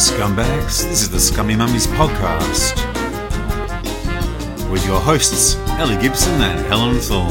scumbags. This is the Scummy Mummies podcast with your hosts, Ellie Gibson and Helen Thorne.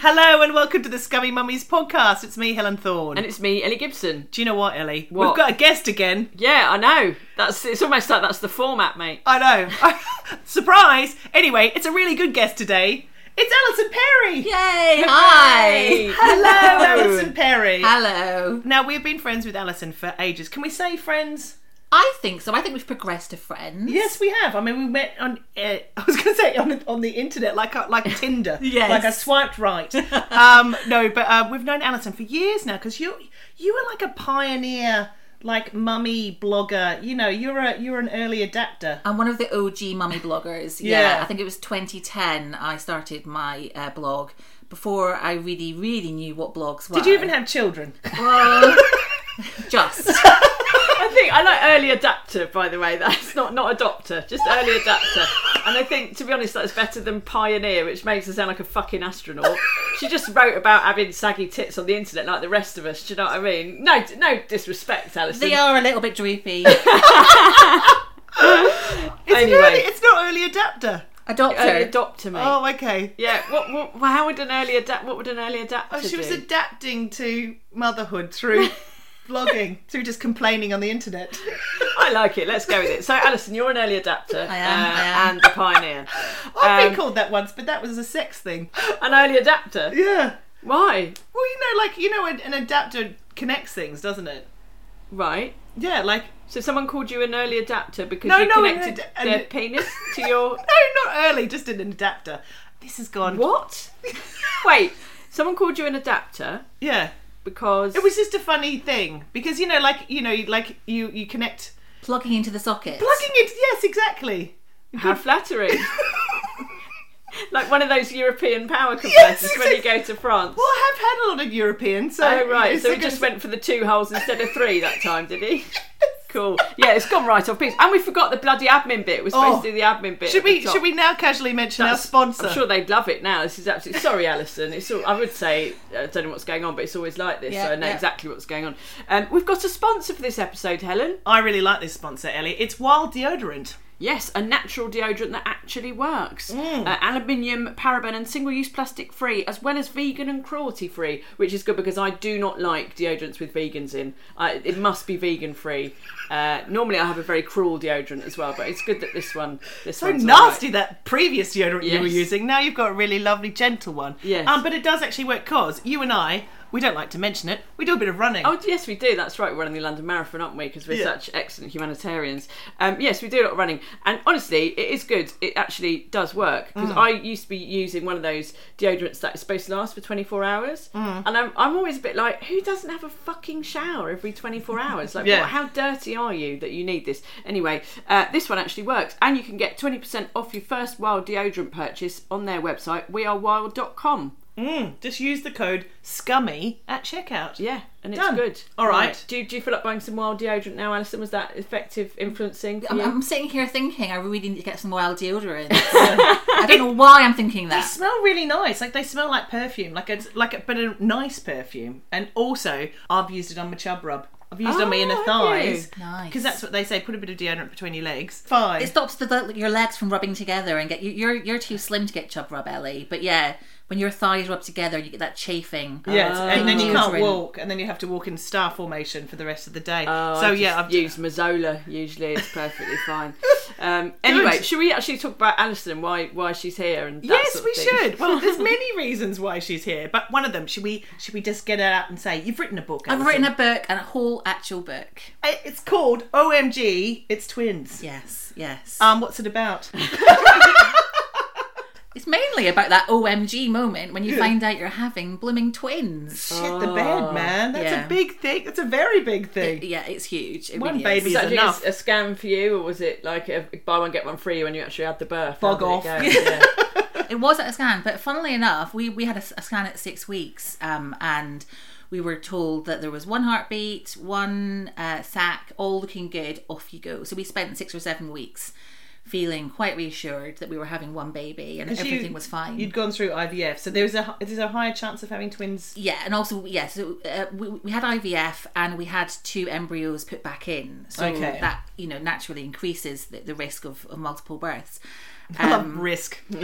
Hello and welcome to the Scummy Mummies podcast. It's me, Helen Thorne. And it's me, Ellie Gibson. do you know what, Ellie? What? We've got a guest again. Yeah, I know. That's it's almost like that's the format, mate. I know. Surprise! Anyway, it's a really good guest today. It's Alison Perry. Yay! Hi. Hello, Alison Perry. Hello. Now we've been friends with Alison for ages. Can we say friends? I think so. I think we've progressed to friends. Yes, we have. I mean, we met on. Uh, I was going to say on on the internet, like a, like Tinder. Yes. Like I swiped right. um, no, but uh, we've known Alison for years now because you you were like a pioneer, like mummy blogger. You know, you're a you're an early adapter. I'm one of the OG mummy bloggers. Yeah. Yeah. I think it was 2010 I started my uh, blog before I really, really knew what blogs were. Did you even have children? Well, just. I think I like early adapter, by the way. That's not not adopter, just early adapter. And I think, to be honest, that's better than pioneer, which makes her sound like a fucking astronaut. She just wrote about having saggy tits on the internet like the rest of us. Do you know what I mean? No, no disrespect, Alison. They are a little bit droopy. It's Anyway. early, it's not early adapter. Adopter. early adopter, mate. Oh, okay. Yeah. What, what? How would an early adapt? What would an early adapter Oh, she was do? adapting to motherhood through blogging, through just complaining on the internet. I like it. Let's go with it. So, Alison, you're an early adapter. I am, uh, I am. And a pioneer. I've been Um, called that once, but that was a sex thing. An early adapter. Yeah. Why? Well, you know, like you know, an, an adapter connects things, doesn't it? Right. Yeah, like So someone called you an early adapter because No, you no, an connected ad- their an- penis to your no, not early, just an adapter. This has gone. what? Wait, someone called you an adapter Yeah, because it was just a funny thing because you know, like you know, like you you connect Plugging into the socket. plugging it. Yes, exactly. how flattering. like one of those European power compressors when you go to France. Well, I have had a lot of European, so Oh right, it's so a he good- just went for the two holes instead of three that time, did he? Cool. Yeah, it's gone right off piece. And we forgot the bloody admin bit. We're supposed Oh. to do the admin bit. Should we should we now casually mention That's- our sponsor? I'm sure they'd love it now. This is absolutely sorry, Alison. It's all, I would say I don't know what's going on, but it's always like this, Yeah, so I know yeah. exactly what's going on. Um, we've got a sponsor for this episode, Helen. I really like this sponsor, Ellie. It's Wild Deodorant. Yes, a natural deodorant that actually works. Mm. Uh, aluminium, paraben, and single use plastic free, as well as vegan and cruelty free, which is good because I do not like deodorants with vegans in. I, it must be vegan free. Uh, normally, I have a very cruel deodorant as well, but it's good that this one. This So nasty alright. that previous deodorant you were using. Now you've got a really lovely, gentle one. Yes. Um, but it does actually work because you and I, we don't like to mention it. We do a bit of running. Oh yes, we do. That's right. We're running the London Marathon, aren't we? Because we're Yeah. such excellent humanitarians. Um, yes, we do a lot of running, and honestly, it is good. It actually does work because Mm. I used to be using one of those deodorants that is supposed to last for 24 hours, Mm. and I'm, I'm always a bit like, who doesn't have a fucking shower every 24 hours? Like, Yeah. what, how dirty are you that you need this? Anyway, uh, this one actually works, and you can get 20% off your first Wild deodorant purchase on their website, wearewild.com. Mm, just use the code SCUMMY at checkout. Yeah, and it's Done. good. All right. Do, you- do you feel like buying some wild deodorant now, Alison? Was that effective influencing for I'm, you? I'm sitting here thinking I really need to get some wild deodorant. I don't know why I'm thinking that They that. smell really nice. Like they smell like perfume, like a like a but a nice perfume. And also, I've used it on my chub rub. I've used on my Oh, inner have thighs. you? Nice. Because that's what they say. Put a bit of deodorant between your legs. Fine. It stops the, your legs from rubbing together and get you. You're you're too slim to get chub rub, Ellie. But yeah, when your thighs rub together, you get that chafing. Yes, and then you can't walk, and then you have to walk in star formation for the rest of the day. Oh, so I yeah, I've used Mazola. Usually, it's perfectly fine. Um, anyway, should we actually talk about Alison? Why why she's here? And that Yes, sort of we thing? should. Well, there's many reasons why she's here, but one of them should we should we just get it out and say you've written a book? I've written a book and a whole actual book. It's called OMG. It's twins. Yes, yes. Um, what's it about? it's mainly about that OMG moment when you find out you're having blooming twins. Shit the bed, man. That's Yeah. a big thing. That's a very big thing. Yeah, it's huge. It One really baby is. Was is that enough. a, a scam for you, or was it like a buy one get one free when you actually had the birth? How Bog did it off. Yeah. It wasn't a scan, but funnily enough, we, we had a, a scan at six weeks, um, and we were told that there was one heartbeat, one uh, sac, all looking good. Off you go. So we spent six or seven weeks feeling quite reassured that we were having one baby and 'Cause you- everything was fine. You'd gone through IVF, so there's a there's a higher chance of having twins. Yeah, and also yeah, so uh, we, we had IVF and we had two embryos put back in, so Okay. that you know naturally increases the, the risk of, of multiple births. Love risk. So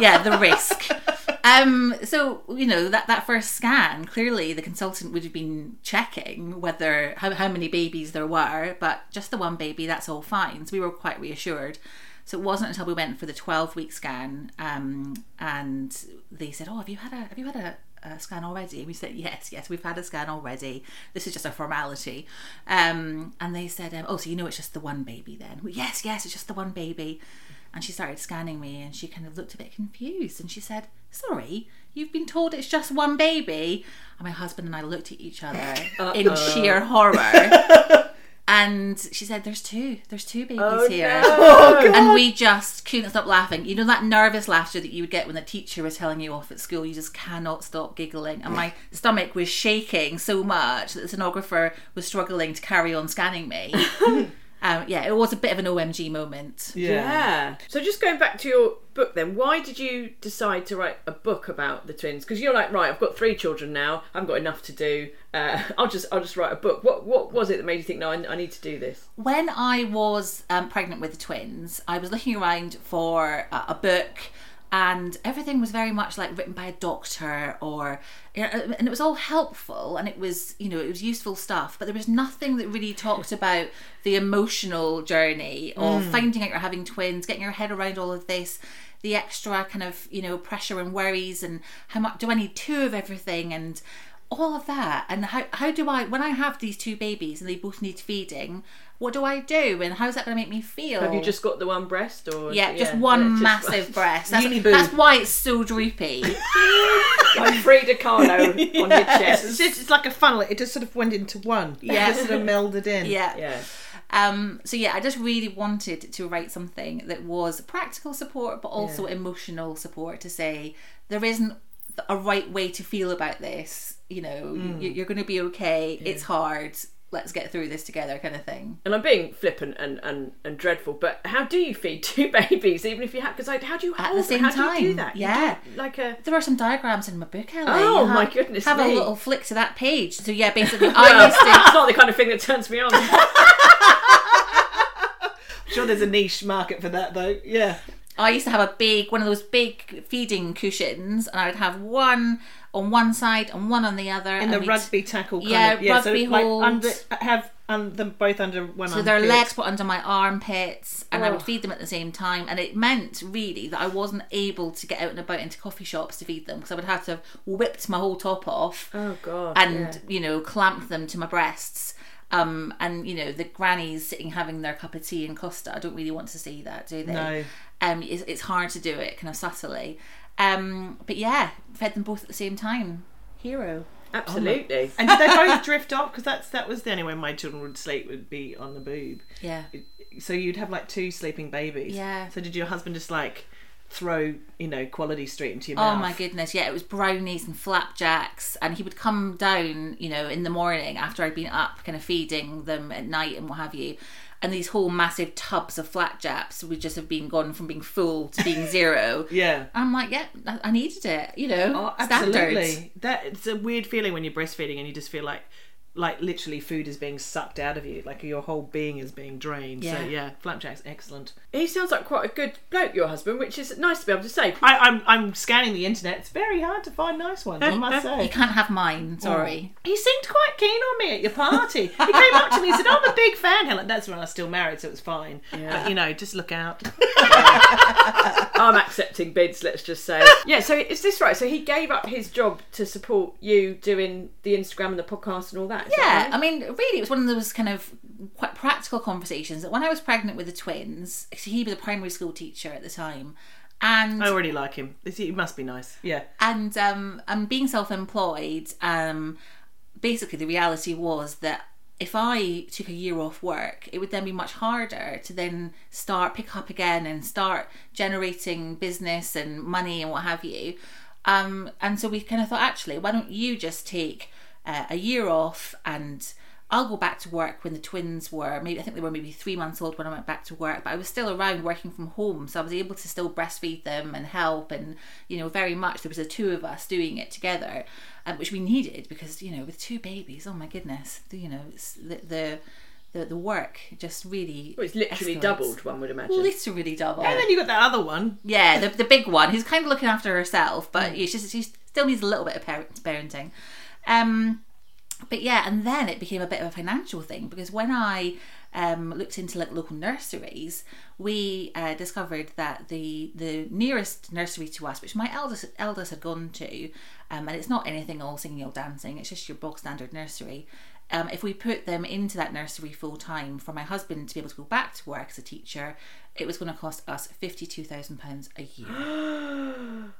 yeah, the risk. Um, so you know that that first scan, clearly the consultant would have been checking whether how, how many babies there were, but just the one baby, that's all fine. So we were quite reassured. So it wasn't until we went for the twelve week scan, um, and they said, "Oh, have you had a have you had a a scan already? We said, yes, yes, we've had a scan already. This is just a formality. Um, and they said, um, oh, so you know it's just the one baby then? Yes, yes, it's just the one baby. And she started scanning me and she kind of looked a bit confused and she said, sorry, you've been told it's just one baby. And my husband and I looked at each other in sheer horror. And she said, "There's two. There's two babies oh, here." Oh, and we just couldn't stop laughing. You know that nervous laughter that you would get when the teacher was telling you off at school. You just cannot stop giggling, and my stomach was shaking so much that the sonographer was struggling to carry on scanning me. Um, yeah, it was a bit of an OMG moment. Yeah. So just going back to your book then, why did you decide to write a book about the twins? Because you're like, right, I've got three children now. I haven't got enough to do. Uh, I'll just I'll just write a book. What what was it that made you think, no, I, I need to do this? when I was um, pregnant with the twins, I was looking around for a, a book, and everything was very much like written by a doctor, or you know, and it was all helpful, and it was you know it was useful stuff, but there was nothing that really talked about the emotional journey of mm. finding out you're having twins, getting your head around all of this. The extra kind of you know pressure and worries, and how much do I need two of everything, and all of that and how, how do i when i have these two babies and they both need feeding what do i do and how's that going to make me feel Have you just got the one breast or yeah just one yeah, just- massive breast that's, Uni boob. that's why it's so droopy like Frida Kahlo on your It's chest. just it's like a funnel. It just sort of went into one. Yeah. It just sort of melded in. yeah Yeah. um so yeah i just really wanted to write something that was practical support but also emotional support to say there isn't a right way to feel about this you know you, you're going to be okay it's hard let's get through this together kind of thing And I'm being flippant and, and, and dreadful, but how do you feed two babies, even if you have? Because like, how do you At the same How do you do time, that? You yeah. do like a There are some diagrams in my book, Ellie. Oh, You my have- goodness Have me. a little flick to that page. So yeah, basically, I used to. it's not the kind of thing that turns me on. I'm sure there's a niche market for that though. Yeah. I used to have a big one of those big feeding cushions, and I would have one on one side and one on the other. In and the rugby tackle kind Yeah, of yeah, rugby so like hold. under have um, them both under one So their legs put under my armpits, and I would Oh. feed them at the same time. And it meant really that I wasn't able to get out and about into coffee shops to feed them because I would have to have whipped my whole top off. oh God. and you know clamped them to my breasts um and you know the grannies sitting having their cup of tea in costa i don't really want to see that do they No. Um it's, it's hard to do it kind of subtly um but yeah fed them both at the same time hero Absolutely. And did they both drift off? Because that's that was the only way my children would sleep would be on the boob. yeah So you'd have like two sleeping babies. Yeah. So did your husband just like throw you know Quality Street into your Oh mouth? my goodness, yeah, it was brownies and flapjacks, and he would come down, you know, in the morning after I'd been up, kind of feeding them at night and what have you. And these whole massive tubs of flat flapjacks would just have been gone from being full to being zero. Yeah. I'm like, yeah, I needed it, you know, Oh, absolutely. That it's a weird feeling when you're breastfeeding and you just feel like like literally food is being sucked out of you, like your whole being is being drained. So Yeah. yeah, Flapjack's excellent. He sounds like quite a good bloke, your husband, which is nice to be able to say. I, I'm I'm scanning the internet. It's very hard to find nice ones. I must say. You can't have mine. Oh. Sorry. He seemed quite keen on me at your party. He came up to me and said, "I'm a big fan." Helen, that's when I was still married, so it was fine. yeah. But you know, just look out. I'm accepting bids, let's just say. Yeah, so is this right? So he gave up his job to support you doing the Instagram and the podcast and all that? is Yeah, that right? I mean, really, it was one of those kind of quite practical conversations that when I was pregnant with the twins, he was a primary school teacher at the time, and I already like him. He must be nice. Yeah. and um, and being self-employed, um, basically the reality was that if I took a year off work, it would then be much harder to then start pick up again and start generating business and money and what have you. Um, and so we kind of thought, actually, why don't you just take uh, a year off and I'll go back to work when the twins were maybe I think they were maybe three months old when I went back to work, but I was still around working from home, so I was able to still breastfeed them and help, and you know very much there was the two of us doing it together, um, which we needed because you know with two babies, oh my goodness, the, you know it's the the the, the work just really Well, it's literally escalates. doubled, one would imagine. literally double. And then you got that other one. Yeah, the, the big one who's kind of looking after herself, but it's just she still needs a little bit of parent, parenting. Um, but yeah, and then it became a bit of a financial thing because when I um, looked into like local nurseries, we uh, discovered that the the nearest nursery to us, which my eldest eldest had gone to, um, and it's not anything all singing or dancing, it's just your bog standard nursery. Um, if we put them into that nursery full time for my husband to be able to go back to work as a teacher, it was going to cost us fifty two thousand pounds a year.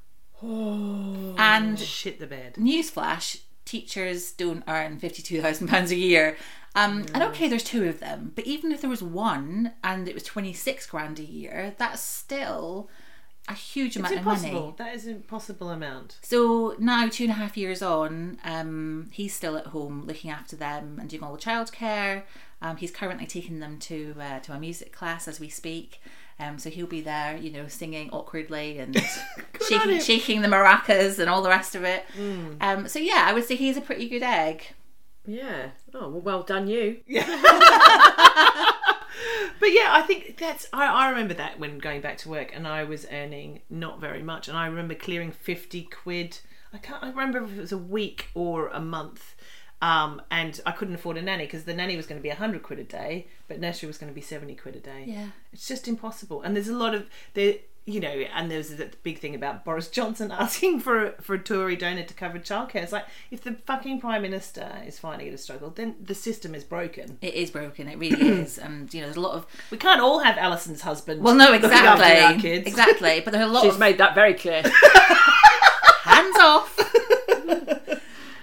and Shit the bed. newsflash teachers don't earn £52,000 a year. Um, And okay, there's two of them, but even if there was one and it was 26 grand a year, that's still a huge It's amount of impossible. money. That is an impossible amount. So now, two and a half years on, um, he's still at home looking after them and doing all the childcare. Um, he's currently taking them to uh, to a music class as we speak. Um, so he'll be there, you know, singing awkwardly and shaking, shaking the maracas and all the rest of it. Um, so yeah, I would say he's a pretty good egg. Yeah. Oh, well, well done, you. But yeah, I think that's. I, I remember that when going back to work, and I was earning not very much, and I remember clearing fifty quid. I can't. I remember if it was a week or a month, um, and I couldn't afford a nanny because the nanny was going to be hundred quid a day, but nursery was going to be seventy quid a day. Yeah. it's just impossible. And there's a lot of there. You know, and there's that big thing about Boris Johnson asking for for a Tory donor to cover childcare. It's like if the fucking prime minister is finding it a struggle, then the system is broken. It is broken, it really is, and you know, there's a lot of We can't all have Alison's husband. well, no, looking our exactly, kids. exactly, but there are a lot She's of made that very clear. hands off.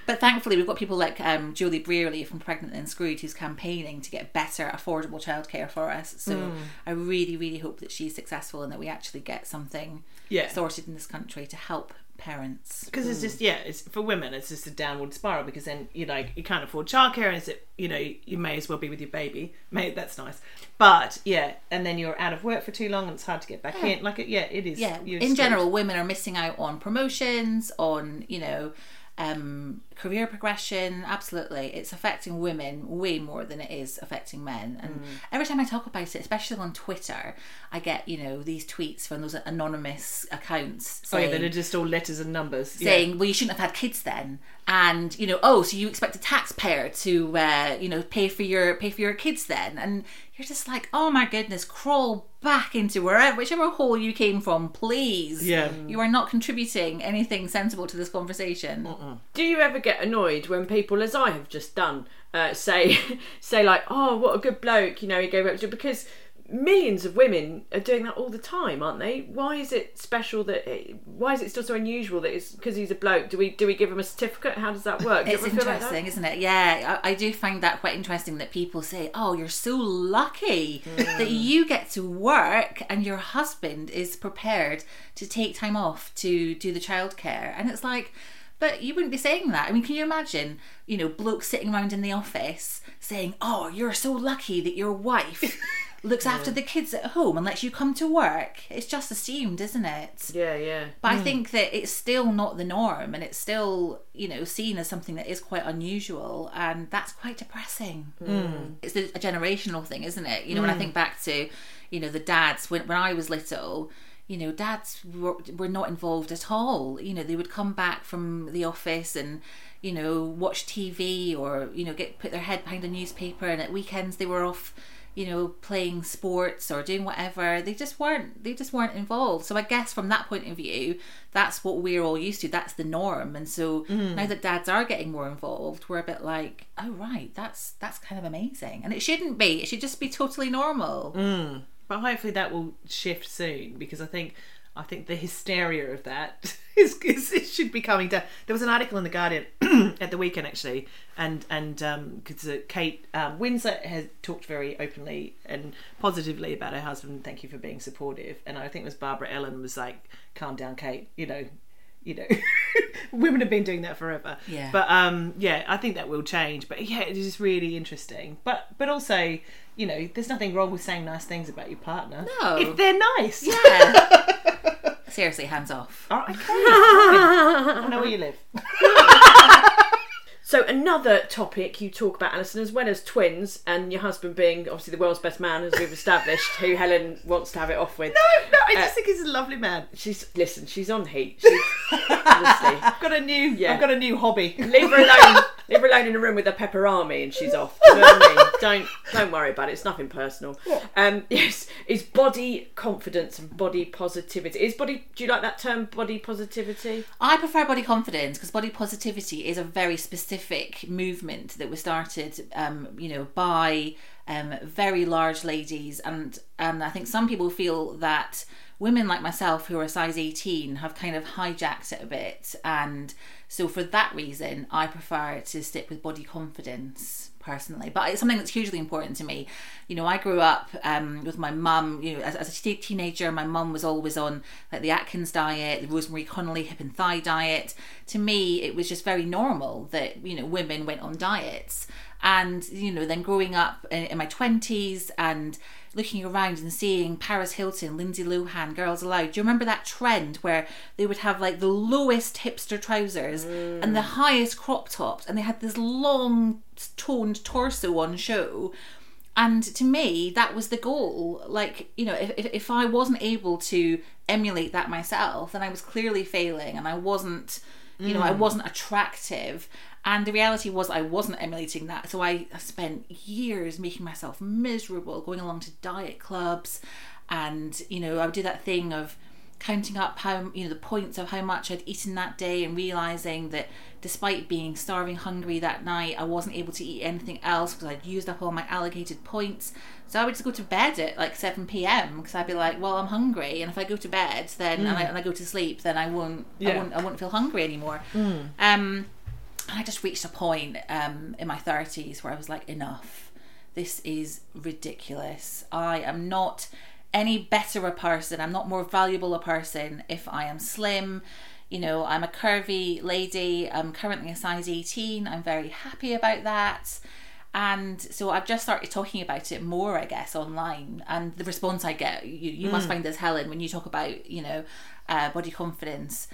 but thankfully, we've got people like um, Joeli Brearley from Pregnant and Screwed who's campaigning to get better, affordable childcare for us. So Hmm. I really, really hope that she's successful and that we actually get something Yeah. sorted in this country to help parents. because it's just yeah, it's for women. It's just a downward spiral because then you like you can't afford childcare, and it's you know you may as well be with your baby. May that's nice, but yeah, and then you're out of work for too long, and it's hard to get back in. Like it, yeah, it is. Yeah, in general, women are missing out on promotions, on you know, um, career progression. Absolutely, it's affecting women way more than it is affecting men. And every time I talk about it, especially on Twitter, I get you know these tweets from those anonymous accounts Oh, yeah, saying, that are just all letters and numbers. saying, "Well, you shouldn't have had kids then," and you know, oh, so you expect a taxpayer to uh, you know pay for your pay for your kids then, and you're just like, oh my goodness, crawl back into wherever whichever hole you came from, please. Yeah. you are not contributing anything sensible to this conversation. Do you ever get annoyed when people, as I have just done, uh, say say like, "Oh, what a good bloke," you know, he gave up to because millions of women are doing that all the time, aren't they? Why is it special that? Why is it still so unusual that it's because he's a bloke? Do we do we give him a certificate? How does that work? Do It's feel like interesting, isn't it? Yeah, I, I do find that quite interesting that people say, "Oh, you're so lucky that you get to work and your husband is prepared to take time off to do the childcare," and it's like. But you wouldn't be saying that. I mean, can you imagine, you know, blokes sitting around in the office saying, "Oh, you're so lucky that your wife looks after the kids at home and lets you come to work. It's just assumed, isn't it? Yeah, yeah. But I hmm. think that it's still not the norm and it's still, you know, seen as something that is quite unusual and that's quite depressing. Hmm. Hmm. It's a a generational thing, isn't it? You know, when I think back to, you know, the dads, when, when I was little, you know, dads were, were not involved at all. You know, they would come back from the office and, you know, watch TV or, you know, get put their head behind a newspaper and at weekends they were off you know playing sports or doing whatever. They just weren't they just weren't involved. So i guess from that point of view that's what we're all used to. That's the norm. And so mm. now that dads are getting more involved we're a bit like oh right that's that's kind of amazing. And it shouldn't be. It should just be totally normal mm. But hopefully that will shift soon because I think I think the hysteria of that is, is it should be coming down. There was an article in the Guardian at the weekend actually, and and because uh, Kate um, has talked very openly and positively about her husband. Thank you for being supportive. And I think it was Barbara Ellen was like, "Calm down, Kate. You know." You know, women have been doing that forever. Yeah. But um, yeah, I think that will change. But yeah, it is really interesting. But but also, you know, there's nothing wrong with saying nice things about your partner. No. if they're nice. yeah seriously hands off All right, okay. I know where you live. So another topic you talk about, Alison, as well as twins and your husband being obviously the world's best man, as we've established, who Helen wants to have it off with. No, no, I Uh, just think he's a lovely man. She's listen, she's on heat. She's, honestly, I've got a new, Yeah. I've got a new hobby. leave her alone. Leave her alone in a room with a peperami, and she's off. Do you know what I mean? Don't don't worry about it. It's nothing personal. Um, yes, is body confidence and body positivity. Is body? Do you like that term, body positivity? I prefer body confidence because body positivity is a very specific movement that was started, um, you know, by um, very large ladies, and and I think some people feel that women like myself who are a size 18 have kind of hijacked it a bit, and so for that reason, I prefer to stick with body confidence personally. But it's something that's hugely important to me. You know i grew up um, with my mum you know as, as a teenager my mum was always on like the atkins diet the rosemary conley hip and thigh diet. To me it was just very normal that you know women went on diets. And you know then growing up in, in my 20s and looking around and seeing Paris Hilton, Lindsay Lohan, Girls Aloud. Do you remember that trend where they would have like the lowest hipster trousers and the mm. highest crop tops, and they had this long toned torso on show? And to me, that was the goal. Like, you know, if, if, if I wasn't able to emulate that myself, then I was clearly failing and I wasn't, you know, I mm. wasn't attractive. And the reality was I wasn't emulating that. So I spent years making myself miserable, going along to diet clubs. And, you know, I would do that thing of counting up how, you know, the points of how much I'd eaten that day and realizing that despite being starving hungry that night, I wasn't able to eat anything else because I'd used up all my allocated points. So I would just go to bed at like 7 p.m. because I'd be like, well, I'm hungry. And if I go to bed then and, I, and I go to sleep, then I won't, I Yeah. won't, I won't feel hungry anymore. Um, and I just reached a point um, in my 30s where I was like, enough. This is ridiculous. I am not any better a person. I'm not more valuable a person if I am slim. You know, I'm a curvy lady. I'm currently a size 18. I'm very happy about that. And so I've just started talking about it more, I guess, online. And the response I get, you, you must find this, Helen, when you talk about, you know, uh, body confidence.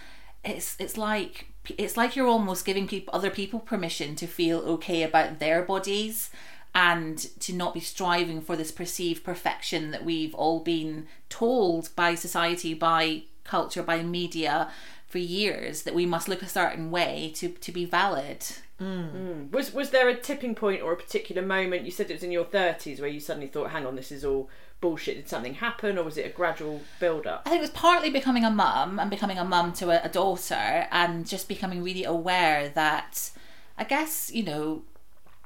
It's it's like it's like you're almost giving people other people permission to feel okay about their bodies and to not be striving for this perceived perfection that we've all been told by society, by culture, by media for years that we must look a certain way to to be valid. Mm. Was was there a tipping point or a particular moment? You said it was in your thirties where you suddenly thought, "Hang on, this is all bullshit." Did something happen, or was it a gradual build up? I think it was partly becoming a mum and becoming a mum to a, a daughter and just becoming really aware that I guess, you know,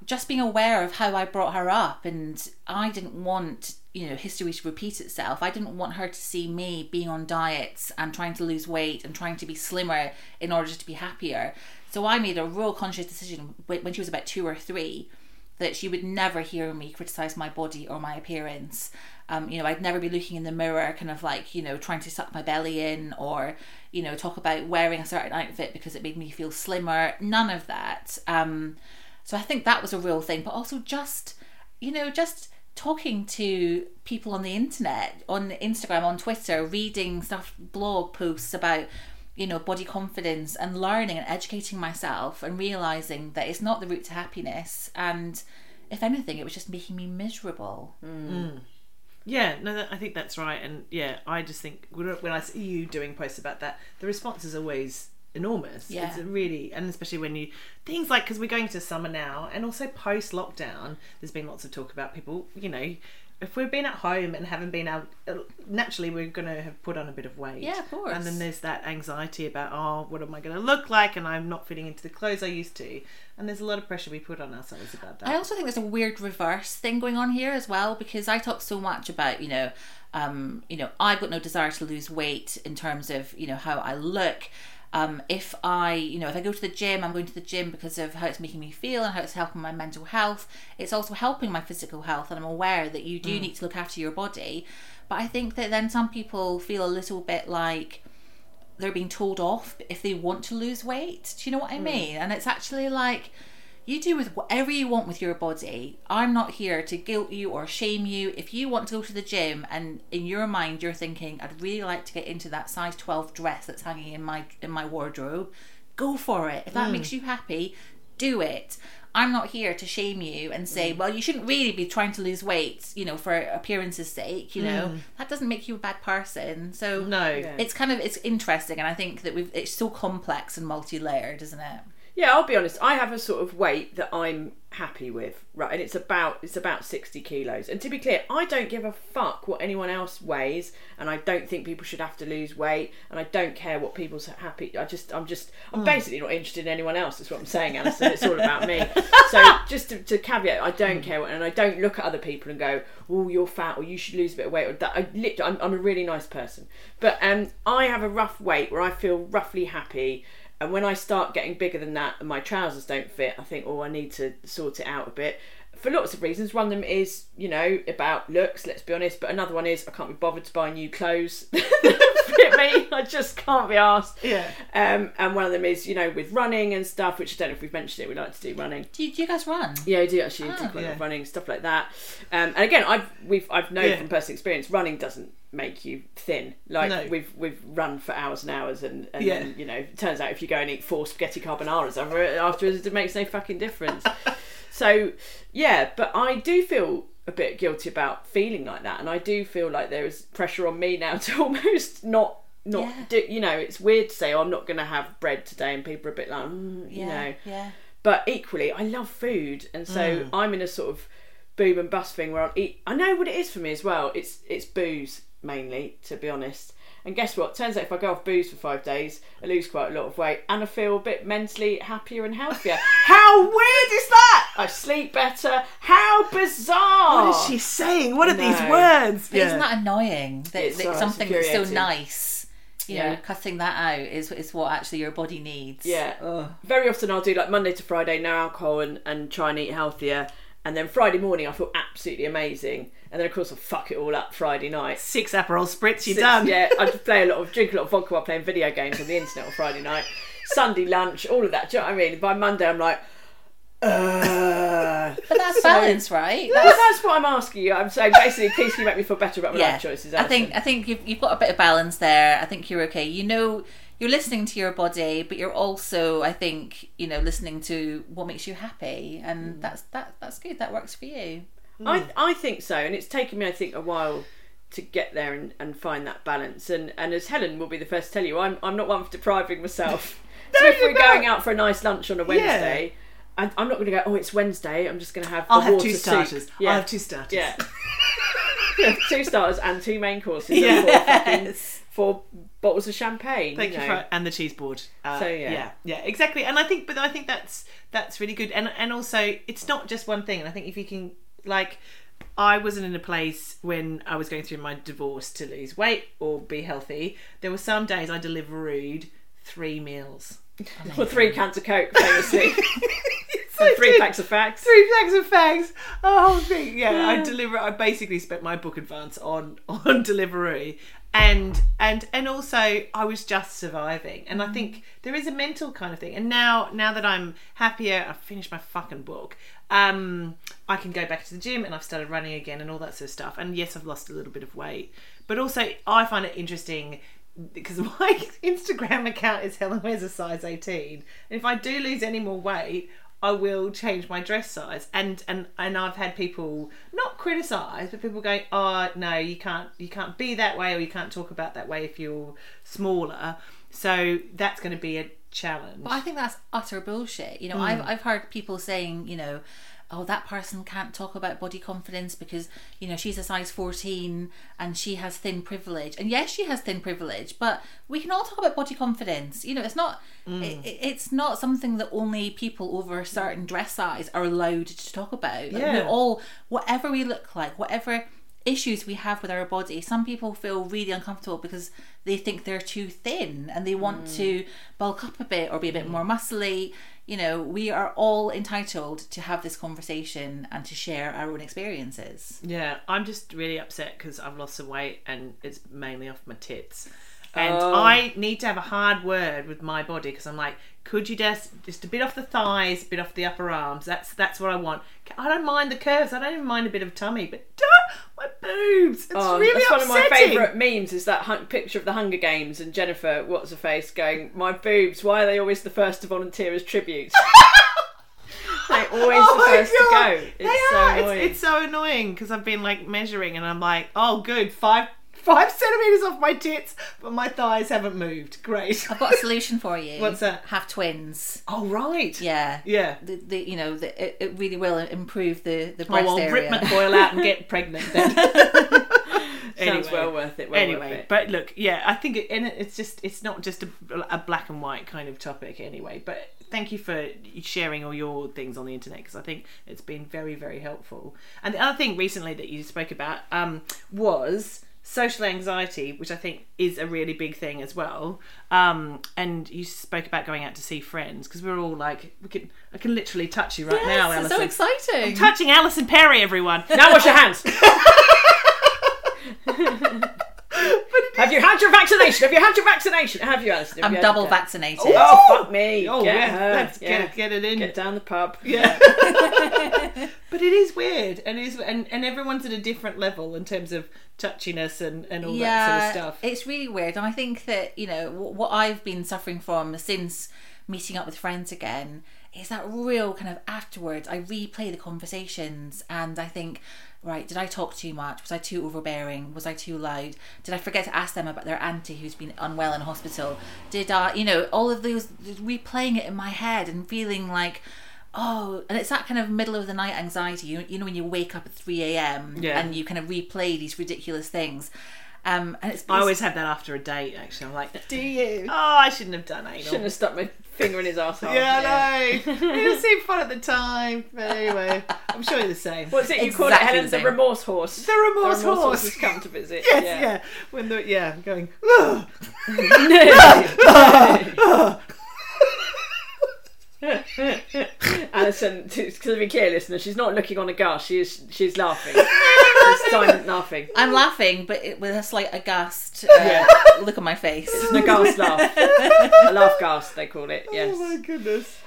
just being aware of how I brought her up and I didn't want, you know, history to repeat itself. I didn't want her to see me being on diets and trying to lose weight and trying to be slimmer in order to be happier. So I made a real conscious decision when she was about two or three that she would never hear me criticize my body or my appearance. Um, you know, I'd never be looking in the mirror, kind of like, you know, trying to suck my belly in or, you know, talk about wearing a certain outfit because it made me feel slimmer. None of that. Um, so I think that was a real thing, but also just, you know, just talking to people on the internet, on Instagram, on Twitter, reading stuff, blog posts about, you know, body confidence and learning and educating myself and realizing that it's not the route to happiness. And if anything, it was just making me miserable. Mm. Yeah, no, I think that's right, and yeah, I just think when I see you doing posts about that, the response is always enormous. Yeah. It's really, and especially when you things like because we're going to summer now, and also post lockdown, there's been lots of talk about people, you know. If we've been at home and haven't been out, naturally we're going to have put on a bit of weight. Yeah, of course. And then there's that anxiety about, oh, what am I going to look like? And I'm not fitting into the clothes I used to. And there's a lot of pressure we put on ourselves about that. I also think there's a weird reverse thing going on here as well because I talk so much about you know, um, you know, I've got no desire to lose weight in terms of you know how I look. Um, if I, you know, if I go to the gym, I'm going to the gym because of how it's making me feel and how it's helping my mental health. It's also helping my physical health, and I'm aware that you do need to look after your body. But I think that then some people feel a little bit like they're being told off if they want to lose weight. Do you know what I mean? And it's actually like you do with whatever you want with your body. I'm not here to guilt you or shame you. If you want to go to the gym and in your mind you're thinking, I'd really like to get into that size 12 dress that's hanging in my in my wardrobe, go for it. If that hmm. makes you happy, do it. I'm not here to shame you and say, hmm. well, you shouldn't really be trying to lose weight, you know, for appearance's sake, you know. Hmm. That doesn't make you a bad person. So No. it's kind of it's interesting and I think that we've it's so complex and multi-layered, isn't it? Yeah, I'll be honest. I have a sort of weight that I'm happy with, right? And it's about it's about sixty kilos. And to be clear, I don't give a fuck what anyone else weighs, and I don't think people should have to lose weight, and I don't care what people's happy. I just I'm just I'm basically not interested in anyone else. Is what I'm saying, Alison. It's all about me. So just to, to caveat, I don't care, what, and I don't look at other people and go, "Oh, you're fat," or "You should lose a bit of weight." Or that. I literally, I'm, I'm a really nice person, but um, I have a rough weight where I feel roughly happy. And when I start getting bigger than that and my trousers don't fit, I think, oh, I need to sort it out a bit. For lots of reasons. One of them is, you know, about looks, let's be honest. But another one is I can't be bothered to buy new clothes that fit me. I just can't be asked. Yeah. Um, and one of them is, you know, with running and stuff, which I don't know if we've mentioned it, we like to do running. Do you, do you guys run? Yeah, I do actually do quite a lot of yeah. running stuff like that. Um, and again, I've we've I've known Yeah. from personal experience, running doesn't make you thin. Like No. we've we've run for hours and hours, and, and Yeah. then you know, it turns out if you go and eat four spaghetti carbonaras it afterwards, it makes no fucking difference. so yeah, but I do feel a bit guilty about feeling like that, and I do feel like there is pressure on me now to almost not. Not Yeah. do, you know, it's weird to say oh, I'm not going to have bread today, and people are a bit like, mm, you Yeah, know, yeah. but equally I love food and so Mm. I'm in a sort of boom and bust thing where I eat I know what it is for me as well it's it's booze mainly to be honest and guess what turns out if I go off booze for five days I lose quite a lot of weight and I feel a bit mentally happier and healthier how weird is that I sleep better how bizarre What is she saying? What are these words? But Isn't that annoying that, It's, that uh, something that's so infuriating. nice, you know, Yeah. cutting that out is is what actually your body needs. Yeah. Ugh. Very often I'll do like Monday to Friday, no alcohol, and, and try and eat healthier. And then Friday morning I feel absolutely amazing. And then of course I fuck it all up Friday night. Six Aperol spritz, you're Six- done. Yeah, I just play a lot of drink a lot of vodka while playing video games on the internet on Friday night. Sunday lunch, all of that. Do you know what I mean? By Monday I'm like, uh But that's balance, right? That's, that's what I'm asking you. I'm saying basically, please can you make me feel better about my yeah. life choices? I think I think you've you've got a bit of balance there. I think you're okay. You know, you're listening to your body, but you're also, I think, you know, listening to what makes you happy, Mm. and that's that that's good. That works for you. I I think so, and it's taken me I think a while to get there and, and find that balance. And and as Helen will be the first to tell you, I'm I'm not one for depriving myself. so if you're we're going out for a nice lunch on a Wednesday. I- I'm not going to go. Oh, it's Wednesday. I'm just going to have. I'll have two soup." starters. Yeah. I'll have two starters. Yeah. Two starters and two main courses. And Yes. four, fucking, four bottles of champagne. Thank you, know. for and the cheese board. Uh, So, yeah. yeah, yeah, exactly. And I think, but I think that's that's really good. And and also, it's not just one thing. And I think if you can, like, I wasn't in a place when I was going through my divorce to lose weight or be healthy. There were some days I delivered three meals. Or three cans of Coke, famously. Three did- packs of facts. Three packs of fags. Whole thing. Yeah, I deliver. I basically spent my book advance on on delivery, and and and also I was just surviving, and Mm. I think there is a mental kind of thing. And now now that I'm happier, I've finished my fucking book. Um, I can go back to the gym, and I've started running again, and all that sort of stuff. And yes, I've lost a little bit of weight, but also I find it interesting because my Instagram account is Helen wears a size 18. And if I do lose any more weight, I will change my dress size. And and and I've had people not criticize, but people going, "Oh, no, you can't you can't be that way or you can't talk about that way if you're smaller." So that's going to be a challenge. But I think that's utter bullshit. You know, hmm. I've I've heard people saying, you know, oh that person can't talk about body confidence because you know she's a size 14 and she has thin privilege. And yes she has thin privilege but we can all talk about body confidence. You know it's not mm. it, it's not something that only people over a certain dress size are allowed to talk about. Yeah. we're all whatever we look like whatever issues we have with our body some people feel really uncomfortable because they think they're too thin and they want mm. to bulk up a bit or be a bit mm. more muscly you know we are all entitled to have this conversation and to share our own experiences Yeah, I'm just really upset because I've lost some weight and it's mainly off my tits. And Oh. I need to have a hard word with my body because I'm like, could you just just a bit off the thighs, a bit off the upper arms? That's that's what I want. I don't mind the curves. I don't even mind a bit of tummy, but duh, my boobs. It's Oh, really that's one of my favourite memes. Is that hun- picture of the Hunger Games and Jennifer, what's her face, going, "My boobs. Why are they always the first to volunteer as tributes?" They're always Oh the first God. to go. They It's so are. annoying. It's, it's so annoying because I've been like measuring and I'm like, oh, good, five five centimeters off my tits, but my thighs haven't moved. Great. i've got a solution for you What's that? have twins Oh right. yeah Yeah. the, the you know the, it, it really will improve the the Oh, breast well, area rip my coil out and get pregnant then. Sounds well worth it. Well anyway, worth it. but look, yeah, I think it, and it's just it's not just a, a black and white kind of topic anyway. But thank you for sharing all your things on the internet because I think it's been very very helpful. And the other thing recently that you spoke about um, was social anxiety, which I think is a really big thing as well. Um, and you spoke about going out to see friends because we're all like, we can I can literally touch you right now, Yes, it's Alison. so exciting Touching Alison Perry, everyone. now wash your hands. Have you had your vaccination? Have you had your vaccination? Have you, Alison? Have i'm you double your- vaccinated oh, oh fuck me! Oh get yeah, her. let's yeah. get, get it in. Get down the pub. Yeah. but it is weird, and it is, and, and everyone's at a different level in terms of touchiness and, and all that sort of stuff. It's really weird, and I think that you know wh- what I've been suffering from since meeting up with friends again is that real kind of afterwards. I replay the conversations, and I think, right, did I talk too much? Was I too overbearing? Was I too loud? Did I forget to ask them about their auntie who's been unwell in hospital? Did I, you know, all of those replaying it in my head and feeling like. Oh, and it's that kind of middle of the night anxiety. You, you know when you wake up at three a.m. Yeah. and you kind of replay these ridiculous things. Um, and it's, I always have that after a date. Actually, I'm like, do you? Oh, I shouldn't have done anal. Shouldn't have stuck my finger in his asshole. yeah, I know. it seemed fun at the time, but anyway, I'm sure you're the same. What's it you call it, Exactly Helen? the The remorse horse. The remorse horse. has come to visit. Yes, yeah. yeah. When the yeah, going. "Ugh." Alison, to, to be clear, listener, she's not looking on aghast. She is. She's laughing. she's silent laughing. I'm laughing, but it, with a slight aghast uh, look on my face. It's an aghast laugh. A laugh ghast, they call it. Yes. Oh my goodness.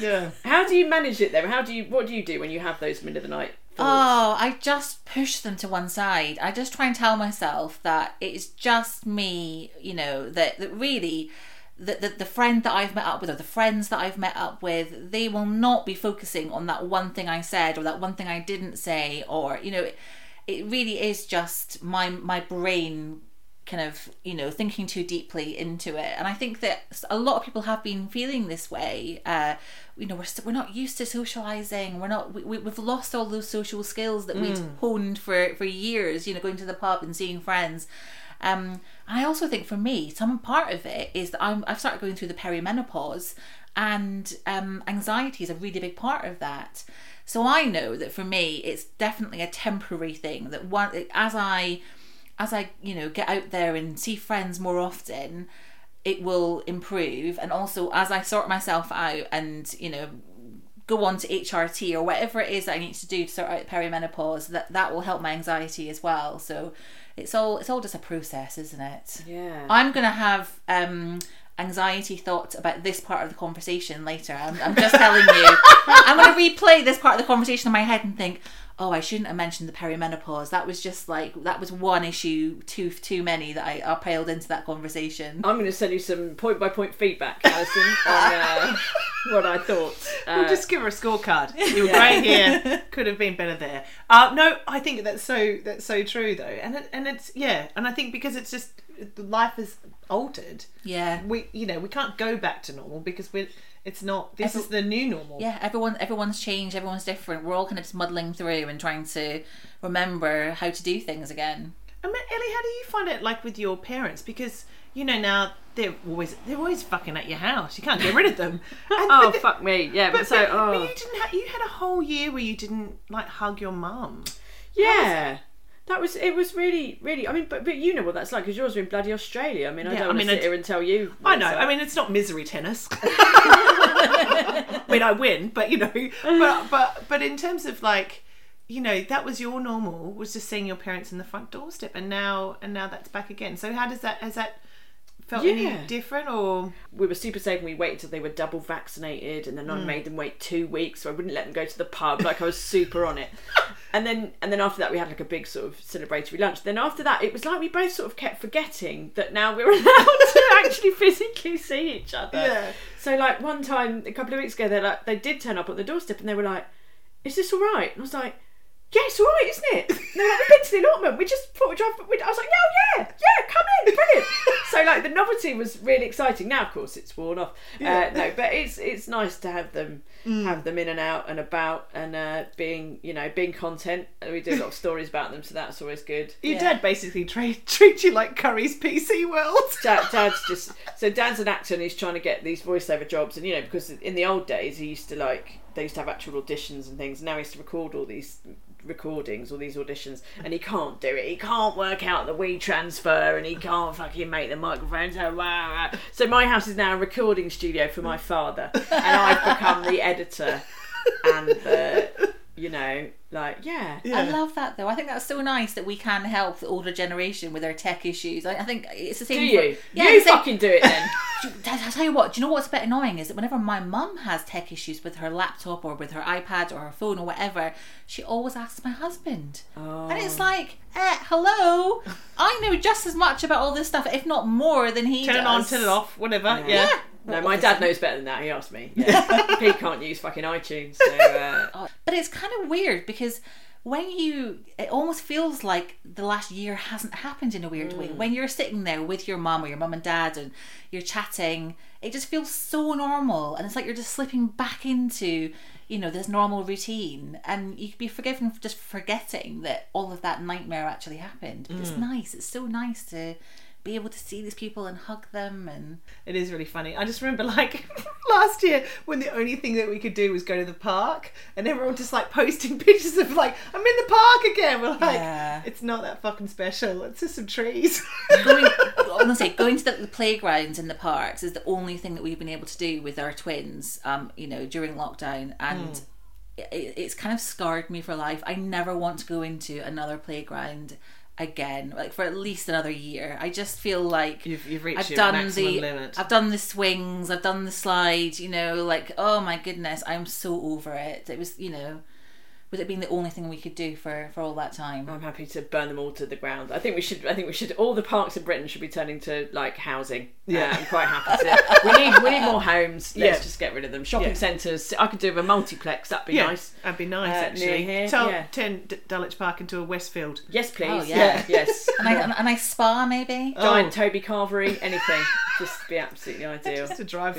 yeah. How do you manage it though? How do you? What do you do when you have those middle of the night? thoughts? Oh, I just push them to one side. I just try and tell myself that it's just me, you know, that, that really the, the, the friend that I've met up with or the friends that I've met up with, they will not be focusing on that one thing I said or that one thing I didn't say or, you know, it, it really is just my my brain kind of you know thinking too deeply into it. And i think that a lot of people have been feeling this way uh you know we're st- we're not used to socializing. We're not we, we- we've lost all those social skills that we'd honed for for years you know going to the pub and seeing friends um i also think for me some part of it is that I'm, i've started going through the perimenopause and um anxiety is a really big part of that so i know that for me it's definitely a temporary thing that one as i as I, you know, get out there and see friends more often, it will improve. And also, as I sort myself out and, you know, go on to HRT or whatever it is that I need to do to sort out perimenopause, that that will help my anxiety as well. So it's all it's all just a process, isn't it? Yeah. I'm gonna have um anxiety thoughts about this part of the conversation later. I'm, I'm just telling you. I'm gonna replay this part of the conversation in my head and think, oh, I shouldn't have mentioned the perimenopause. That was just like that was one issue too too many that I upheld into that conversation. I'm going to send you some point by point feedback, Alison, on uh, what I thought. Uh, We'll just give her a scorecard. You were great here. Could have been better there. Uh, no, I think that's so that's so true though, and it, and it's yeah, and I think because it's just life is altered. Yeah. We you know we can't go back to normal because we are it's not. This Every- is the new normal. Yeah, everyone everyone's changed, everyone's different. We're all kind of just muddling through and trying to remember how to do things again. I mean, Ellie, how do you find it like with your parents? Because you know now they're always they're always fucking at your house. You can't get rid of them. And- oh, the- fuck me. Yeah, but, But, so. but, oh. but you didn't. Ha- you had a whole year where you didn't like hug your mum. Yeah. That was it. Was really, really. I mean, but but you know what that's like because yours were in bloody Australia. I mean, I Yeah, don't I mean, sit I- here and tell you. I know. I mean, it's not misery tennis. I mean, I win, but you know, but but but in terms of like, you know, that was your normal was just seeing your parents in the front doorstep, and now and now that's back again. So how does that has that felt Yeah. any different or? we were super safe and we waited till they were double vaccinated and then I mm. made them wait two weeks so I wouldn't let them go to the pub like I was super on it and then and then after that we had like a big sort of celebratory lunch then after that it was like we both sort of kept forgetting that now we're allowed to actually physically see each other Yeah. so like one time a couple of weeks ago they like they did turn up on the doorstep and they were like is this all right and I was like yeah, it's all right, isn't it? And they're like, we've been to the allotment. We just thought we'd drive. we'd-" I was like, yeah, yeah, yeah, come in, brilliant. so like the novelty was really exciting. Now, of course, it's worn off. Uh, no, but it's it's nice to have them have them in and out and about and uh, being you know being content. And we do a lot of stories about them, so that's always good. Your dad basically treats you like Curry's PC world. Dad, dad's just so dad's an actor and he's trying to get these voiceover jobs and you know because in the old days he used to like they used to have actual auditions and things now he has to record all these recordings all these auditions and he can't do it he can't work out the WeTransfer and he can't fucking make the microphone so rah, rah. Ah. so my house is now a recording studio for my father and I've become the editor and the you know like yeah I love that though. I think that's so nice that we can help the older generation with their tech issues. I, I think it's the same. do you For, yeah, you fucking do it then I tell you what, do you know what's a bit annoying is that whenever my mum has tech issues with her laptop or with her iPad or her phone or whatever, she always asks my husband. oh. And it's like, eh, hello, I know just as much about all this stuff, if not more, than he Turn does. it on, turn it off, whatever. Yeah. No my dad knows better than that he asked me yeah. he can't use fucking iTunes so uh, But it's kind of weird because when you, it almost feels like the last year hasn't happened in a weird way. When you're sitting there with your mum or your mum and dad and you're chatting, it just feels so normal. And it's like you're just slipping back into, you know, this normal routine. And you could be forgiven for just forgetting that all of that nightmare actually happened. But it's nice. It's so nice to be able to see these people and hug them and It is really funny. I just remember like last year when the only thing that we could do was go to the park and everyone just like posting pictures of like, I'm in the park again. We're like, Yeah. it's not that fucking special. It's just some trees. going, honestly, going to the, the playgrounds in the parks is the only thing that we've been able to do with our twins, um, you know, during lockdown. And it, it's kind of scarred me for life. I never want to go into another playground again, like for at least another year. I just feel like You've- you've reached I've your done maximum the, limit. I've done the swings, I've done the slide. You know, like oh my goodness, I'm so over it. It was, you know. With it being the only thing we could do for, for all that time. I'm happy to burn them all to the ground. I think we should. I think we should. All the parks in Britain should be turning to like housing. Yeah. uh, I'm quite happy to. We need. We need more homes. Let's Yeah. just get rid of them. Shopping Yeah. centres. I could do with a multiplex. That'd be yeah, nice. that'd be nice Uh, actually. near here, Turn, yeah. turn D- Dulwich Park into a Westfield. Yes, please. Oh, yeah. Yes. And I, and I spa maybe. Giant Toby Carvery. Anything. just be absolutely ideal. Just to drive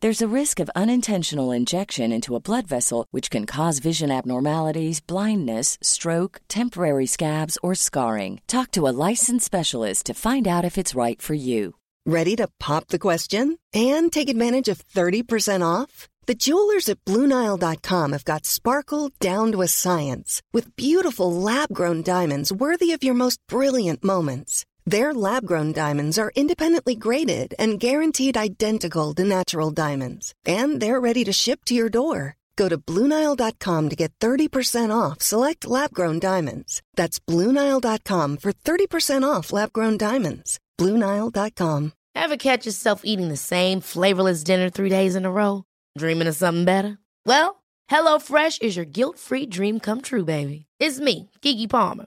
There's a risk of unintentional injection into a blood vessel, which can cause vision abnormalities, blindness, stroke, temporary scabs, or scarring. Talk to a licensed specialist to find out if it's right for you. Ready to pop the question and take advantage of 30% off? The jewelers at BlueNile.com have got sparkle down to a science with beautiful lab grown diamonds worthy of your most brilliant moments. Their lab grown diamonds are independently graded and guaranteed identical to natural diamonds, and they're ready to ship to your door. Go to BlueNile.com to get 30% off select lab grown diamonds. That's BlueNile.com for 30% off lab grown diamonds. BlueNile.com. Ever catch yourself eating the same flavorless dinner three days in a row? Dreaming of something better? Well, HelloFresh is your guilt free dream come true, baby. It's me, Keke Palmer.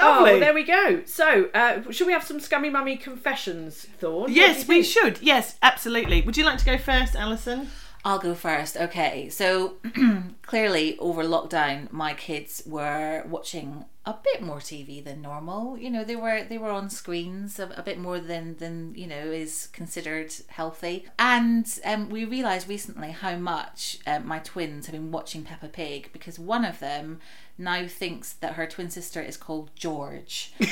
Oh, Lovely. well, there we go. So, uh, should we have some scummy mummy confessions, Thorn? Yes, we should. Yes, absolutely. Would you like to go first, Alison? I'll go first. Okay, so clearly over lockdown, my kids were watching a bit more TV than normal. You know, they were they were on screens a, a bit more than than you know is considered healthy. And um, we realised recently how much um, my twins have been watching Peppa Pig because one of them now thinks that her twin sister is called George.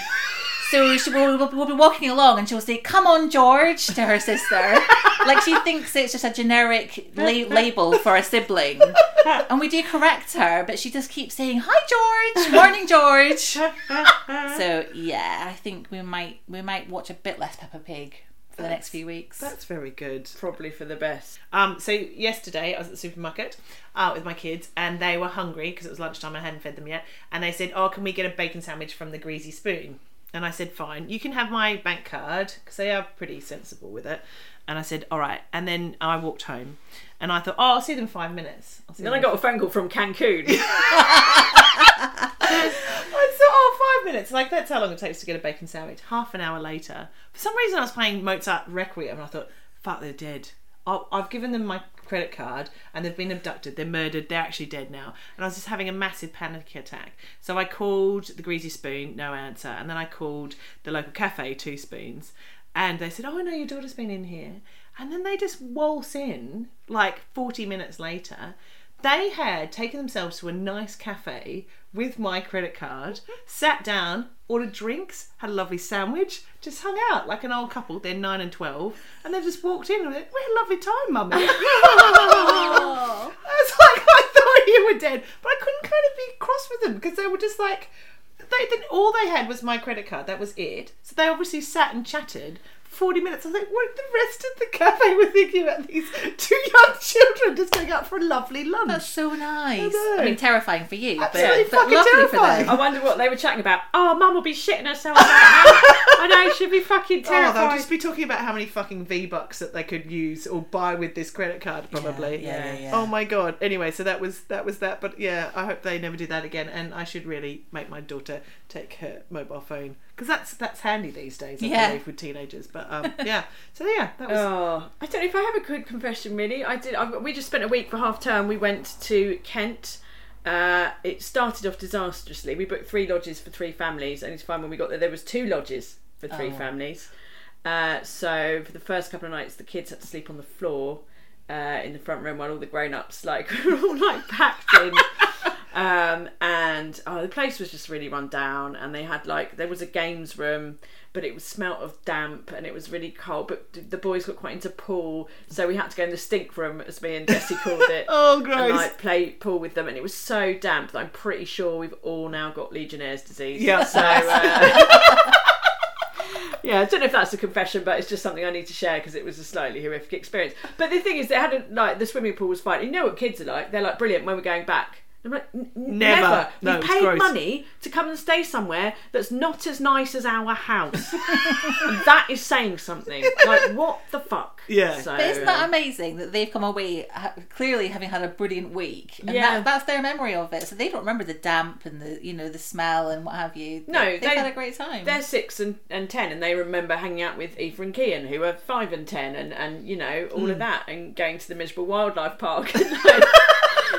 So she will, will, will be walking along and she'll say, Come on, George, to her sister. like she thinks it's just a generic la- label for a sibling. And we do correct her, but she just keeps saying, Hi, George. Morning, George. so, yeah, I think we might we might watch a bit less Peppa Pig for the next few weeks. That's very good. Probably for the best. Um, so yesterday I was at the supermarket uh, with my kids and they were hungry because it was lunchtime. I hadn't fed them yet, and they said, "Oh, can we get a bacon sandwich from the Greasy Spoon?" And I said, "Fine, you can have my bank card because they are pretty sensible with it." And I said, "All right." And then I walked home, and I thought, "Oh, I'll see them in five minutes." Then I got a phone call from Cancun. I thought, oh, five minutes. Like, that's how long it takes to get a bacon sandwich. Half an hour later. For some reason, I was playing Mozart Requiem and I thought, fuck, they're dead. I'll, I've given them my credit card and they've been abducted. They're murdered. They're actually dead now. And I was just having a massive panic attack. So I called the Greasy Spoon, no answer. And then I called the local cafe, Two Spoons. And they said, oh, no, your daughter's been in here. And then they just waltz in, like 40 minutes later. They had taken themselves to a nice cafe with my credit card, sat down, ordered drinks, had a lovely sandwich, just hung out like an old couple. They're nine and twelve, and they just walked in and went, "We had a lovely time, mummy." I was like, I thought you were dead, but I couldn't kind of be cross with them because they were just like, they. All they had was my credit card. That was it. So they obviously sat and chatted. For 40 minutes. I was like, what the rest of the cafe were thinking about these two young children just going out for a lovely lunch. That's so nice. know. I, mean, terrifying for you, Absolutely but, but fucking lovely terrifying. for I wonder what they were chatting about. Oh, mum will be shitting herself right now. I know, she'd be fucking Oh, they'll just be talking about how many fucking V bucks that they could use or buy with this credit card, probably. yeah, yeah, yeah. Oh my god. Anyway, so that was that was that. But yeah, I hope they never do that again. And I should really make my daughter take her mobile phone because that's that's handy these days. I Yeah. believe with teenagers. But um, yeah. So yeah, that was. Oh, I don't know if I have a good confession. Really, I did. I, we just spent a week for half term. We went to Kent. Uh, it started off disastrously. We booked three lodges for three families, and it's fine when we got there. There was two lodges for three families. Uh, so for the first couple of nights, the kids had to sleep on the floor uh, in the front room while all the grown-ups like were all like packed in. um, and oh, the place was just really run down, and they had like there was a games room, but it was smelt of damp and it was really cold. But the boys got quite into pool, so we had to go in the stink room, as me and Jesse called it. Oh, gross. And like play pool with them, and it was so damp that I'm pretty sure we've all now got Legionnaire's disease. Yeah. So. Uh, Yeah, I don't know if that's a confession, but it's just something I need to share because it was a slightly horrific experience. But the thing is, they had a, like the swimming pool was fine. You know what kids are like? They're like brilliant when we're going back. I'm like, "N- n- Never. never. No, you it's paid gross. money to come and stay somewhere that's not as nice as our house. that is saying something. Like, what the fuck? Yeah. So, But isn't that amazing that they've come away ha- clearly having had a brilliant week, and Yeah. that, that's their memory of it. So they don't remember the damp and the you know the smell and what have you. No, they've they- had a great time. They're six and, and ten, and they remember hanging out with Eva and Kian, who are five and ten, and, and you know all Hmm. of that, and going to the miserable wildlife park, and like,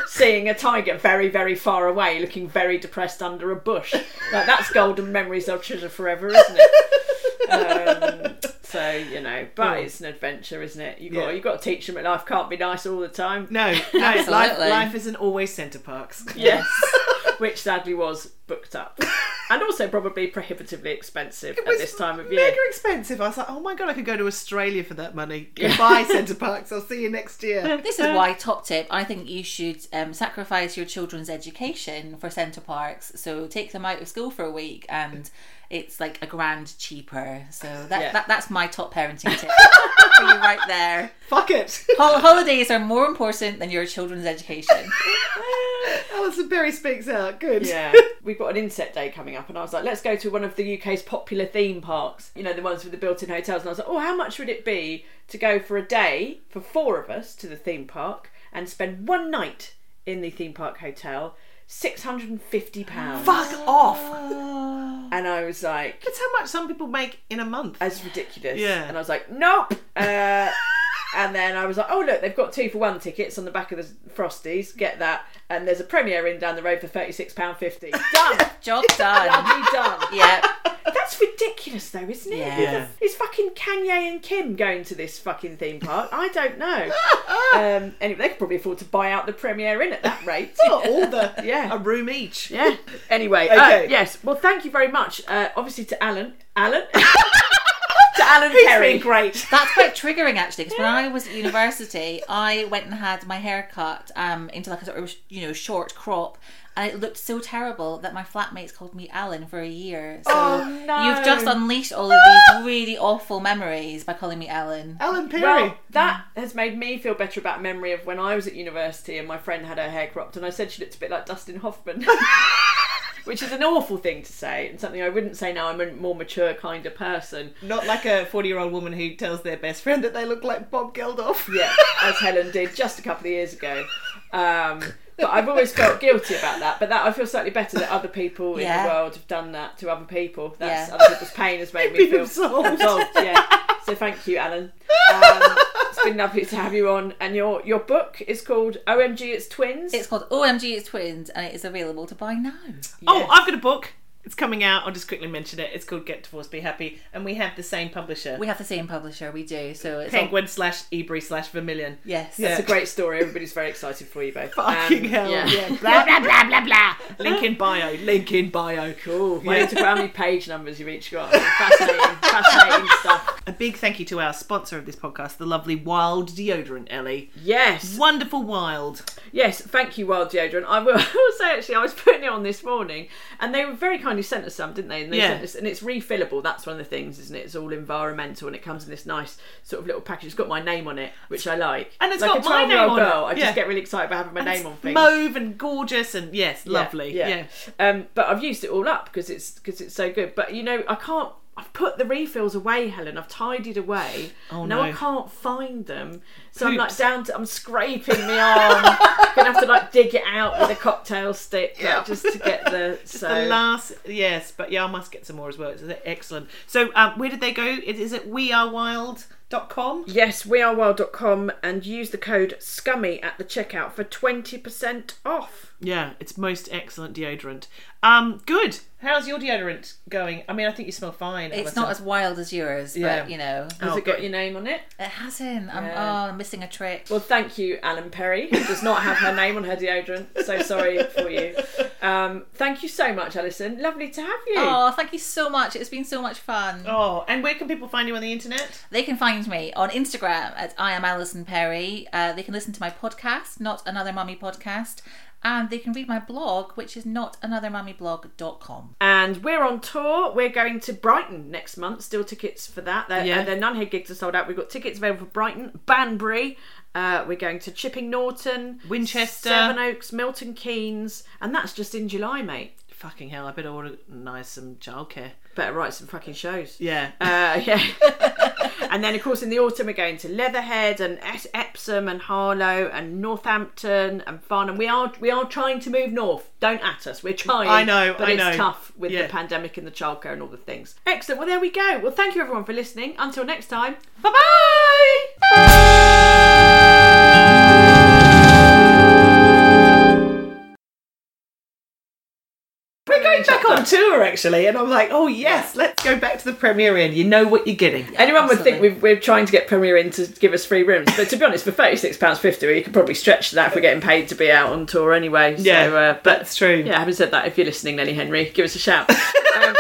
seeing a tiger very very far away, looking very depressed under a bush. Like that's golden memories I'll treasure forever, isn't it? Um, so you know, but it's an adventure, isn't it? You got Yeah. you got to teach them that life can't be nice all the time. No, no, life, life isn't always Center Parcs. Yes, which sadly was booked up, and also probably prohibitively expensive at this time of year. Mega expensive. I was like, oh my god, I could go to Australia for that money. Goodbye, Center Parcs. I'll see you next year. This is why, top tip, I think you should um, sacrifice your children's education for Center Parcs. So take them out of school for a week and it's like a grand cheaper. So that, Yeah. that that's my top parenting tip for you right there. Fuck it. Hol- holidays are more important than your children's education. Alison Perry speaks out. Good. Yeah, we've got an inset day coming up, and I was like, let's go to one of the UK's popular theme parks. You know, the ones with the built-in hotels. And I was like, oh, how much would it be to go for a day for four of us to the theme park and spend one night in the theme park hotel? Six hundred and fifty pounds. Fuck off. And I was like, That's how much some people make in a month. that's ridiculous. Yeah. And I was like, nope. Uh, and then I was like, oh look, they've got two for one tickets on the back of the Frosties. Get that. And there's a Premier Inn down the road for thirty six pound fifty. Done. Job done. Lovely done. yeah. That's ridiculous, though, isn't it? Yeah. Is fucking Kanye and Kim going to this fucking theme park? I don't know. um, anyway, they could probably afford to buy out the Premier Inn at that rate. all the Yeah. a room each. Yeah. Anyway, Okay. uh, yes. Well, thank you very much. Uh, obviously to Alan. Alan. To Alan He's Perry. been great. That's quite triggering actually, because when I was at university, I went and had my hair cut um, into like a sort of you know short crop, and it looked so terrible that my flatmates called me Alan for a year. So Oh, no. you've just unleashed all of these really awful memories by calling me Alan. Alan Perry. Well, that has made me feel better about memory of when I was at university and my friend had her hair cropped, and I said she looked a bit like Dustin Hoffman. Which is an awful thing to say, and something I wouldn't say now. I'm a more mature kind of person. Not like a 40 year old woman who tells their best friend that they look like Bob Geldof. Yeah, as Helen did just a couple of years ago. Um, but I've always felt guilty about that. But that I feel slightly better that other people in the world have done that to other people. That's Yeah. other people's pain has made me Been feel absolved. Yeah. So thank you, Alan. Um, it's been lovely to have you on. And your your book is called OMG It's Twins. It's called OMG It's Twins, and it is available to buy now. Oh, I've got a book. It's coming out. I'll just quickly mention it. It's called Get Divorced, Be Happy. And we have the same publisher. We have the same publisher, we do. So it's Penguin slash Ebury slash Vermilion. yes, Yeah. It's a great story. Everybody's very excited for you both. Fucking Um, hell. yeah. Yeah. Blah, blah, blah, blah, blah. Link in bio. Link in bio. Cool. I need to how many page numbers you've each got. Fascinating, fascinating stuff. A big thank you to our sponsor of this podcast, the lovely Wild Deodorant, Ellie. Yes. Wonderful Wild. Yes, thank you, Wild Deodorant. I will, I will say actually, I was putting it on this morning, and they were very kindly sent us some, didn't they? And they Yeah. sent us, and it's refillable. That's one of the things, isn't it? It's all environmental, and it comes in this nice sort of little package. It's got my name on it, which I like. And it's like got a my 12-year-old name on it. girl. I Yeah. just get really excited about having my And name on things. Mauve and gorgeous and yes, Yeah, lovely. Yeah. Um, but I've used it all up because it's because it's so good. But you know, I can't. I've put the refills away, Helen. I've tidied away. Oh, now no. I can't find them. So I'm like down to. I'm scraping my arm. Gonna have to like dig it out with a cocktail stick, like, just to get the. Just so the last, yes, but yeah, I must get some more as well. It's excellent. So, um, where did they go? Is, is it wearewild.com? Yes, wearewild.com and use the code SCUMMY at the checkout for 20% off. Yeah, it's most excellent deodorant. Um, good. How's your deodorant going? I mean, I think you smell fine. It's not as wild as yours, Yeah. but you know, Has Oh, it got good. your name on it? it hasn't. I'm, Yeah. oh, I'm missing a trick. Well, thank you, Alan Perry, who does not have her name on her deodorant. So sorry for you. Um, thank you so much, Alison. Lovely to have you. Oh, thank you so much. It's been so much fun. Oh, and where can people find you on the internet? They can find me on Instagram at I am Alison Perry. Uh, they can listen to my podcast, Not Another Mummy Podcast. And they can read my blog, which is not notanothermummyblog.com. And we're on tour. We're going to Brighton next month. Still tickets for that. Their, Yeah. uh, their Nunhead gigs are sold out. We've got tickets available for Brighton, Banbury. Uh, we're going to Chipping Norton, Winchester. Sevenoaks, Milton Keynes, and that's just in July, mate. Fucking hell, I better organise some childcare. Better write some fucking shows. Yeah. Uh, yeah. and then, of course, in the autumn, we're going to Leatherhead and Epsom and Harlow and Northampton and Farnham. We are we are trying to move north. Don't at us. We're trying. I know, but I it's know. tough with Yeah. the pandemic and the childcare and all the things. Excellent. Well, there we go. Well, thank you everyone for listening. Until next time. Bye bye. On tour actually, and I'm like, oh yes, let's go back to the Premier Inn. You know what you're getting. Anyone would think we've, we're trying to get Premier Inn to give us free rooms, but to be honest, for thirty six pounds fifty, you could probably stretch that if we're getting paid to be out on tour anyway. So, Yeah, uh, but that's true. Yeah, having said that, if you're listening, Lenny Henry, give us a shout. um,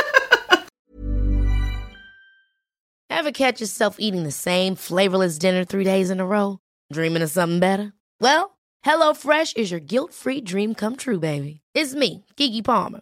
Ever catch yourself eating the same flavorless dinner three days in a row? Dreaming of something better? Well, HelloFresh is your guilt-free dream come true, baby. It's me, Keke Palmer.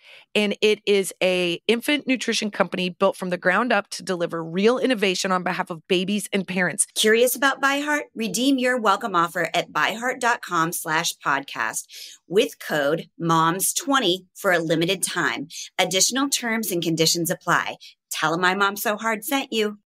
and it is a infant nutrition company built from the ground up to deliver real innovation on behalf of babies and parents. Curious about By Heart? Redeem your welcome offer at byheart.com slash podcast with code MOMS20 for a limited time. Additional terms and conditions apply. Tell them My Mom So Hard sent you.